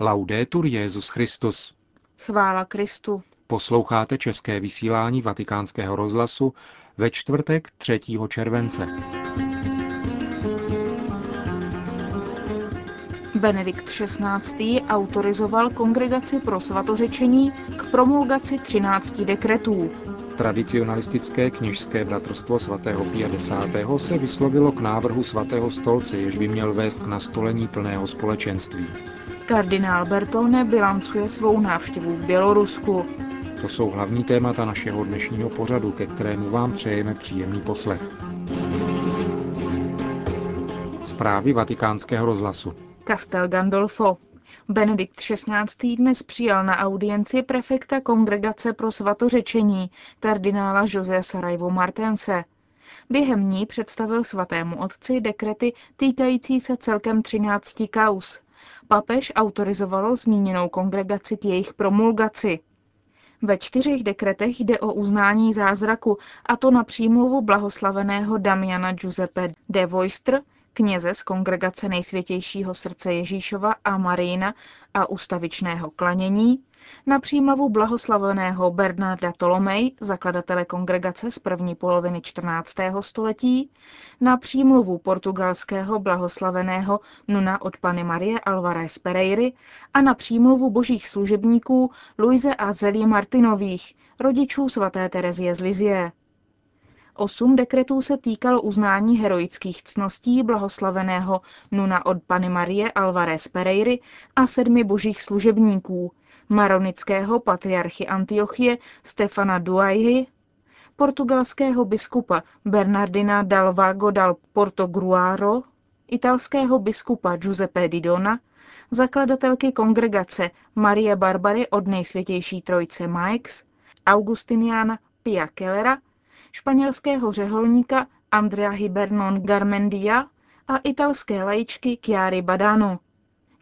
Laudetur Jezus Christus. Chvála Kristu. Posloucháte české vysílání Vatikánského rozhlasu ve čtvrtek 3. července. Benedikt XVI. autorizoval kongregaci pro svatořečení k promulgaci 13 dekretů. Tradicionalistické kněžské bratrstvo svatého Pia X. se vyslovilo k návrhu svatého stolce, jež by měl vést k nastolení plného společenství. Kardinál Bertone bilancuje svou návštěvu v Bělorusku. To jsou hlavní témata našeho dnešního pořadu, ke kterému vám přejeme příjemný poslech. Zprávy vatikánského rozhlasu. Castel Gandolfo. Benedikt XVI. dnes přijal na audienci prefekta Kongregace pro svatořečení, kardinála José Sarajvo Martense. Během ní představil svatému otci dekrety týkající se celkem 13 kaus. Papež autorizovalo zmíněnou kongregaci k jejich promulgaci. Ve čtyřech dekretech jde o uznání zázraku, a to na přímluvu blahoslaveného Damiana Giuseppe de Voistr, kněze z kongregace nejsvětějšího srdce Ježíšova a Marína a ustavičného klanění, na přímluvu blahoslaveného Bernarda Tolomej, zakladatele kongregace z první poloviny 14. století, na přímluvu portugalského blahoslaveného Nuna od Pany Marie Alvarez Pereiry a na přímluvu božích služebníků Luise a Zelie Martinových, rodičů svaté Terezie z Lizie. Osm dekretů se týkalo uznání heroických cností blahoslaveného Nuna od Pany Marie Alvarez Pereiry a sedmi božích služebníků, maronického patriarchy Antiochie Stefana Duaihy, portugalského biskupa Bernardina Dalvago dal Portogruaro, italského biskupa Giuseppe Didona, zakladatelky kongregace Marie Barbary od nejsvětější trojce Maix, Augustiniana Pia Kellera španělského řeholníka Andrea Hibernon Garmendia a italské lajičky Chiary Badano.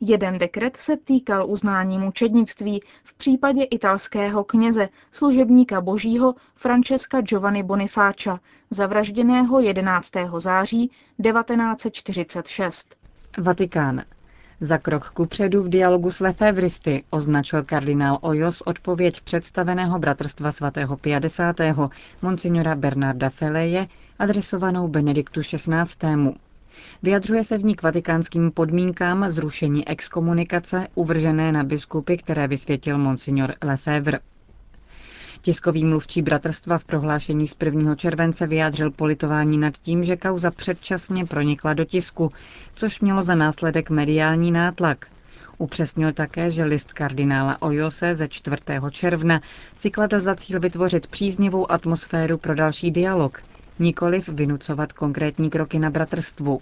Jeden dekret se týkal uznání mučednictví v případě italského kněze, služebníka božího Francesca Giovanni Bonifacia, zavražděného 11. září 1946. Vatikán. Za krok kupředu v dialogu s Lefevristy označil kardinál Ojos odpověď představeného bratrstva svatého 50. monsignora Bernarda Feleje adresovanou Benediktu XVI. Vyjadřuje se v ní k vatikánským podmínkám zrušení exkomunikace uvržené na biskupy, které vysvětil monsignor Lefebvre. Tiskový mluvčí bratrstva v prohlášení z 1. července vyjádřil politování nad tím, že kauza předčasně pronikla do tisku, což mělo za následek mediální nátlak. Upřesnil také, že list kardinála Ojose ze 4. června si kladl za cíl vytvořit příznivou atmosféru pro další dialog, nikoliv vynucovat konkrétní kroky na bratrstvu.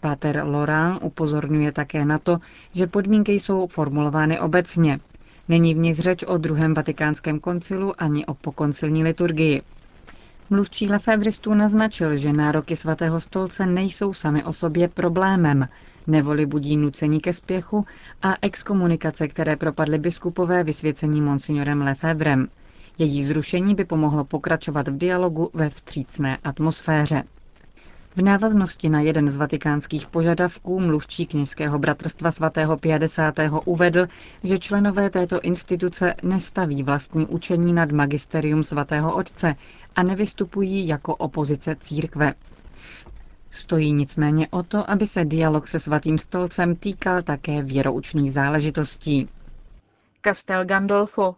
Páter Laurent upozorňuje také na to, že podmínky jsou formulovány obecně, Není v nich řeč o druhém vatikánském koncilu ani o pokoncilní liturgii. Mluvčí lefebristů naznačil, že nároky svatého stolce nejsou sami o sobě problémem, nevoli budí nucení ke spěchu a exkomunikace, které propadly biskupové vysvěcení monsignorem Lefebrem. Její zrušení by pomohlo pokračovat v dialogu ve vstřícné atmosféře. V návaznosti na jeden z vatikánských požadavků mluvčí kněžského bratrstva svatého 50. uvedl, že členové této instituce nestaví vlastní učení nad magisterium svatého otce a nevystupují jako opozice církve. Stojí nicméně o to, aby se dialog se svatým stolcem týkal také věroučných záležitostí. Castel Gandolfo,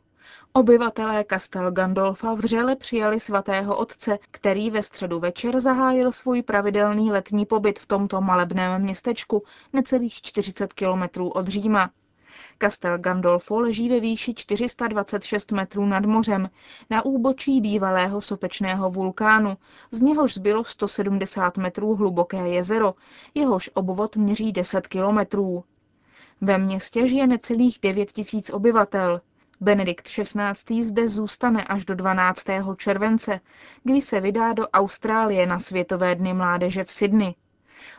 Obyvatelé Castel Gandolfa vřele přijali svatého otce, který ve středu večer zahájil svůj pravidelný letní pobyt v tomto malebném městečku necelých 40 kilometrů od Říma. Castel Gandolfo leží ve výši 426 metrů nad mořem, na úbočí bývalého sopečného vulkánu, z něhož zbylo 170 metrů hluboké jezero, jehož obvod měří 10 kilometrů. Ve městě žije necelých 9 tisíc obyvatel. Benedikt XVI. zde zůstane až do 12. července, kdy se vydá do Austrálie na Světové dny mládeže v Sydney.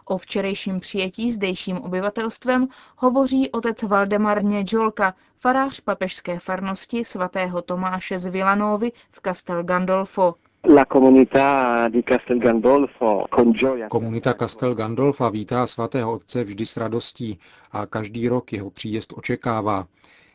O včerejším přijetí zdejším obyvatelstvem hovoří otec Valdemar Něžolka, farář papežské farnosti svatého Tomáše z Villanovy v Castel Gandolfo. Komunita Castel Gandolfa vítá svatého otce vždy s radostí a každý rok jeho příjezd očekává.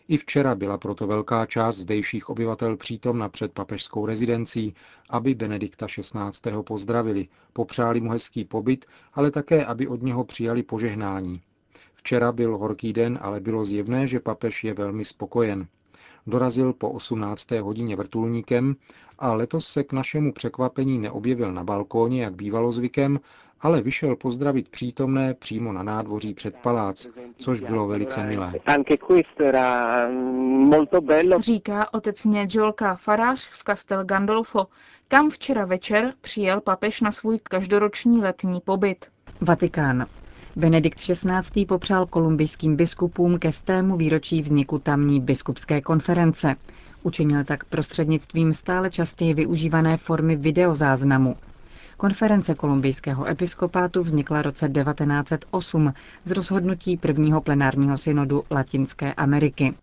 I včera byla proto velká část zdejších obyvatel přítomna před papežskou rezidencí, aby Benedikta XVI. pozdravili, popřáli mu hezký pobyt, ale také, aby od něho přijali požehnání. Včera byl horký den, ale bylo zjevné, že papež je velmi spokojen. Dorazil po 18. hodině vrtulníkem a letos se k našemu překvapení neobjevil na balkóně, jak bývalo zvykem, ale vyšel pozdravit přítomné přímo na nádvoří před palác, což bylo velice milé. Říká otec Nědžolka, farář v Castel Gandolfo, kam včera večer přijel papež na svůj každoroční letní pobyt. Vatikán. Benedikt XVI. popřál kolumbijským biskupům ke stému výročí vzniku tamní biskupské konference. Učinil tak prostřednictvím stále častěji využívané formy videozáznamu. Konference kolumbijského episkopátu vznikla roce 1908 z rozhodnutí prvního plenárního synodu Latinské Ameriky.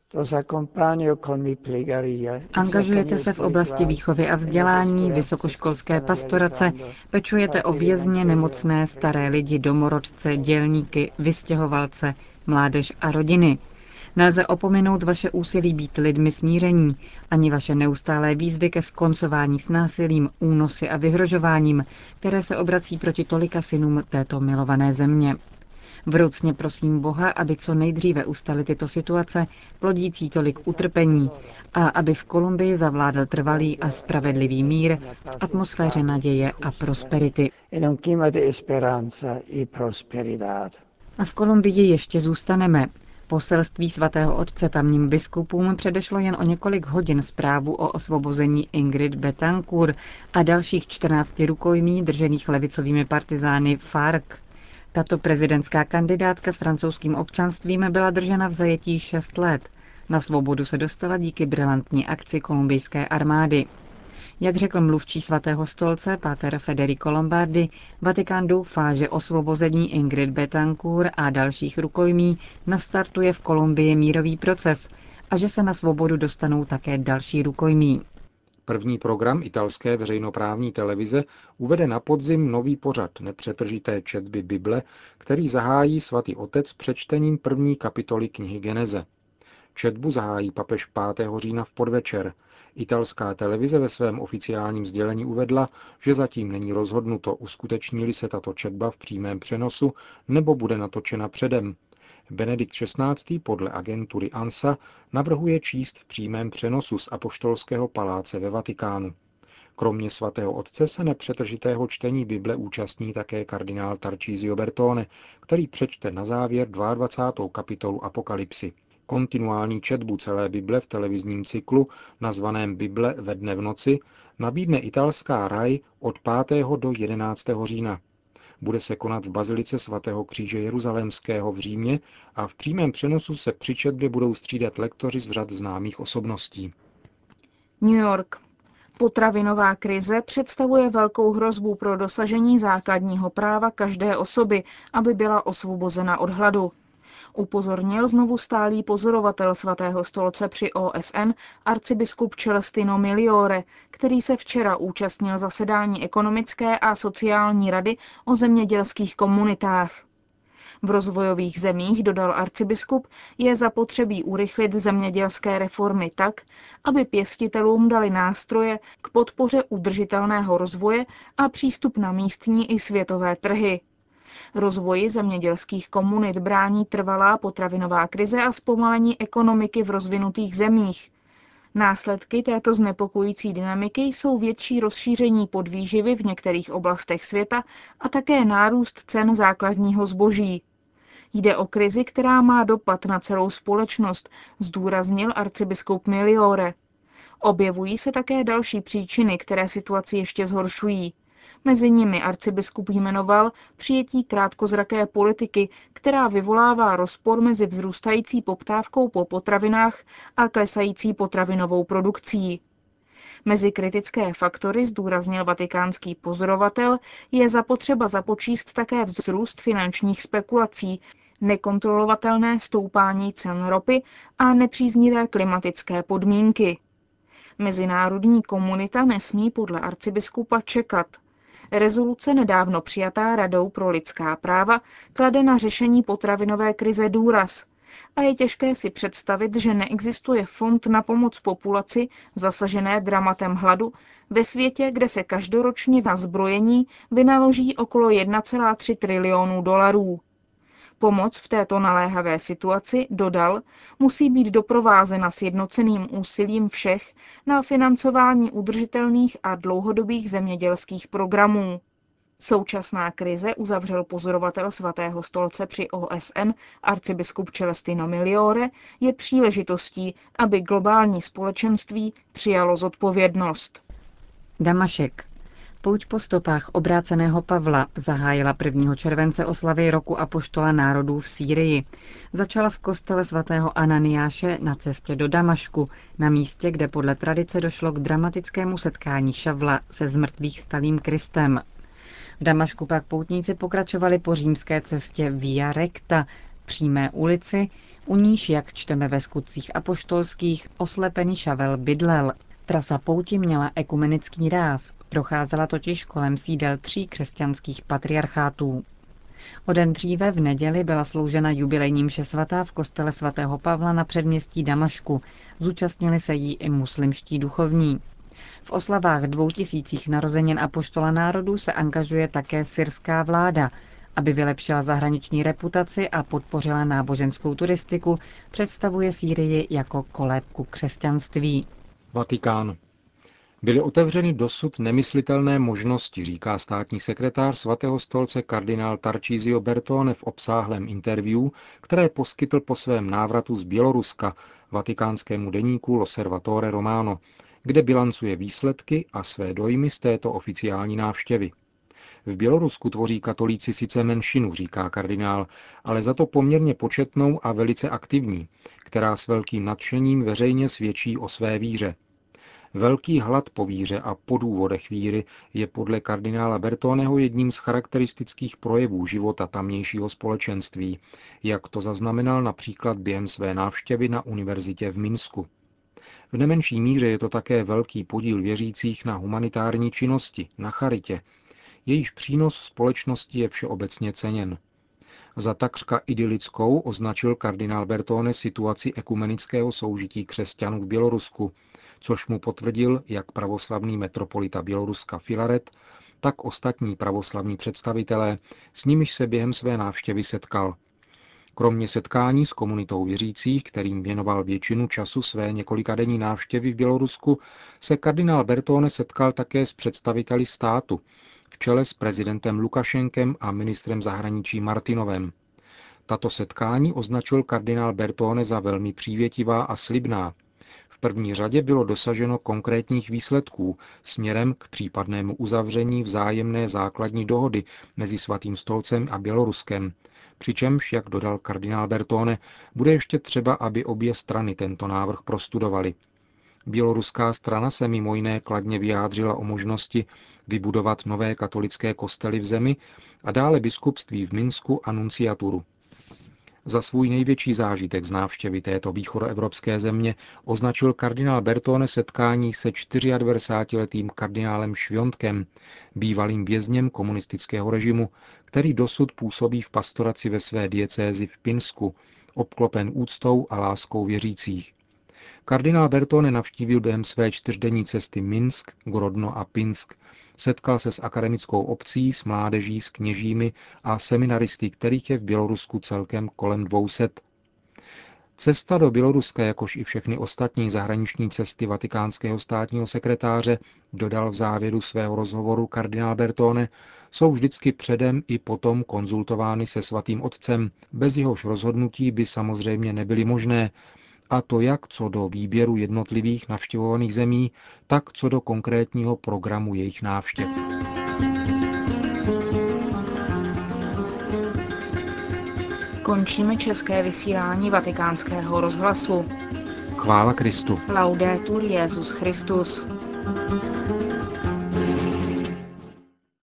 Angažujete se v oblasti výchovy a vzdělání, vysokoškolské pastorace, pečujete o vězně, nemocné, staré lidi, domorodce, dělníky, vystěhovalce, mládež a rodiny – Nelze opominout vaše úsilí být lidmi smíření, ani vaše neustálé výzvy ke skoncování s násilím, únosy a vyhrožováním, které se obrací proti tolika synům této milované země. Vroucně prosím Boha, aby co nejdříve ustaly tyto situace, plodící tolik utrpení, a aby v Kolumbii zavládl trvalý a spravedlivý mír v atmosféře naděje a prosperity. A v Kolumbii ještě zůstaneme. Poselství svatého otce tamním biskupům předešlo jen o několik hodin zprávu o osvobození Ingrid Betancourt a dalších 14 rukojmí držených levicovými partizány FARC. Tato prezidentská kandidátka s francouzským občanstvím byla držena v zajetí 6 let. Na svobodu se dostala díky brilantní akci kolumbijské armády. Jak řekl mluvčí svatého stolce Pater Federico Lombardi, Vatikán doufá, že osvobození Ingrid Betancourt a dalších rukojmí nastartuje v Kolumbii mírový proces a že se na svobodu dostanou také další rukojmí. První program italské veřejnoprávní televize uvede na podzim nový pořad nepřetržité četby Bible, který zahájí svatý otec přečtením první kapitoly knihy Geneze. Četbu zahájí papež 5. října v podvečer. Italská televize ve svém oficiálním sdělení uvedla, že zatím není rozhodnuto, uskuteční-li se tato četba v přímém přenosu nebo bude natočena předem. Benedikt XVI. podle agentury ANSA navrhuje číst v přímém přenosu z Apoštolského paláce ve Vatikánu. Kromě svatého otce se nepřetržitého čtení Bible účastní také kardinál Tarcísio Bertone, který přečte na závěr 22. kapitolu Apokalypsy kontinuální četbu celé Bible v televizním cyklu, nazvaném Bible ve dne v noci, nabídne italská raj od 5. do 11. října. Bude se konat v Bazilice svatého kříže Jeruzalémského v Římě a v přímém přenosu se při četbě budou střídat lektoři z řad známých osobností. New York. Potravinová krize představuje velkou hrozbu pro dosažení základního práva každé osoby, aby byla osvobozena od hladu upozornil znovu stálý pozorovatel svatého stolce při OSN arcibiskup Celestino Miliore, který se včera účastnil zasedání ekonomické a sociální rady o zemědělských komunitách. V rozvojových zemích, dodal arcibiskup, je zapotřebí urychlit zemědělské reformy tak, aby pěstitelům dali nástroje k podpoře udržitelného rozvoje a přístup na místní i světové trhy. Rozvoji zemědělských komunit brání trvalá potravinová krize a zpomalení ekonomiky v rozvinutých zemích. Následky této znepokojící dynamiky jsou větší rozšíření podvýživy v některých oblastech světa a také nárůst cen základního zboží. Jde o krizi, která má dopad na celou společnost, zdůraznil arcibiskup Miliore. Objevují se také další příčiny, které situaci ještě zhoršují. Mezi nimi arcibiskup jmenoval přijetí krátkozraké politiky, která vyvolává rozpor mezi vzrůstající poptávkou po potravinách a klesající potravinovou produkcí. Mezi kritické faktory, zdůraznil vatikánský pozorovatel, je zapotřeba započíst také vzrůst finančních spekulací, nekontrolovatelné stoupání cen ropy a nepříznivé klimatické podmínky. Mezinárodní komunita nesmí podle arcibiskupa čekat. Rezoluce nedávno přijatá Radou pro lidská práva klade na řešení potravinové krize důraz a je těžké si představit, že neexistuje fond na pomoc populaci zasažené dramatem hladu ve světě, kde se každoročně na zbrojení vynaloží okolo 1,3 trilionů dolarů. Pomoc v této naléhavé situaci, dodal, musí být doprovázena sjednoceným úsilím všech na financování udržitelných a dlouhodobých zemědělských programů. Současná krize uzavřel pozorovatel svatého stolce při OSN arcibiskup Celestino Miliore je příležitostí, aby globální společenství přijalo zodpovědnost. Damašek. Pouť po stopách obráceného Pavla zahájila 1. července oslavy roku Apoštola národů v Sýrii. Začala v kostele svatého Ananiáše na cestě do Damašku, na místě, kde podle tradice došlo k dramatickému setkání Šavla se zmrtvých stalým Kristem. V Damašku pak poutníci pokračovali po římské cestě Via Recta, přímé ulici, u níž, jak čteme ve skutcích apoštolských, oslepený Šavel bydlel. Trasa pouti měla ekumenický ráz, procházela totiž kolem sídel tří křesťanských patriarchátů. O den dříve v neděli byla sloužena jubilejním mše svatá v kostele svatého Pavla na předměstí Damašku. Zúčastnili se jí i muslimští duchovní. V oslavách dvou tisících narozenin a poštola národů se angažuje také syrská vláda, aby vylepšila zahraniční reputaci a podpořila náboženskou turistiku, představuje Sýrii jako kolébku křesťanství. Vatikán. Byly otevřeny dosud nemyslitelné možnosti, říká státní sekretář svatého stolce kardinál Tarcísio Bertone v obsáhlém interview, které poskytl po svém návratu z Běloruska vatikánskému deníku Loservatore Romano, kde bilancuje výsledky a své dojmy z této oficiální návštěvy. V Bělorusku tvoří katolíci sice menšinu, říká kardinál, ale za to poměrně početnou a velice aktivní, která s velkým nadšením veřejně svědčí o své víře. Velký hlad po víře a po důvodech víry je podle kardinála Bertoneho jedním z charakteristických projevů života tamnějšího společenství, jak to zaznamenal například během své návštěvy na univerzitě v Minsku. V nemenší míře je to také velký podíl věřících na humanitární činnosti, na charitě. Jejíž přínos společnosti je všeobecně ceněn. Za takřka idylickou označil kardinál Bertone situaci ekumenického soužití křesťanů v Bělorusku, což mu potvrdil jak pravoslavný metropolita Běloruska Filaret, tak ostatní pravoslavní představitelé, s nimiž se během své návštěvy setkal – Kromě setkání s komunitou věřících, kterým věnoval většinu času své několikadenní návštěvy v Bělorusku, se kardinál Bertone setkal také s představiteli státu, v čele s prezidentem Lukašenkem a ministrem zahraničí Martinovem. Tato setkání označil kardinál Bertone za velmi přívětivá a slibná. V první řadě bylo dosaženo konkrétních výsledků směrem k případnému uzavření vzájemné základní dohody mezi Svatým stolcem a Běloruskem, Přičemž, jak dodal kardinál Bertone, bude ještě třeba, aby obě strany tento návrh prostudovali. Běloruská strana se mimo jiné kladně vyjádřila o možnosti vybudovat nové katolické kostely v zemi a dále biskupství v Minsku a nunciaturu. Za svůj největší zážitek z návštěvy této východoevropské země označil kardinál Bertone setkání se 94-letým kardinálem Šviontkem, bývalým vězněm komunistického režimu, který dosud působí v pastoraci ve své diecézi v Pinsku, obklopen úctou a láskou věřících. Kardinál Bertone navštívil během své čtyřdenní cesty Minsk, Grodno a Pinsk. Setkal se s akademickou obcí, s mládeží, s kněžími a seminaristy, kterých je v Bělorusku celkem kolem 200. Cesta do Běloruska, jakož i všechny ostatní zahraniční cesty vatikánského státního sekretáře, dodal v závěru svého rozhovoru kardinál Bertone, jsou vždycky předem i potom konzultovány se svatým otcem, bez jehož rozhodnutí by samozřejmě nebyly možné, a to jak co do výběru jednotlivých navštěvovaných zemí, tak co do konkrétního programu jejich návštěv. Končíme české vysílání vatikánského rozhlasu. Chvála Kristu. Laudetur Jezus Christus.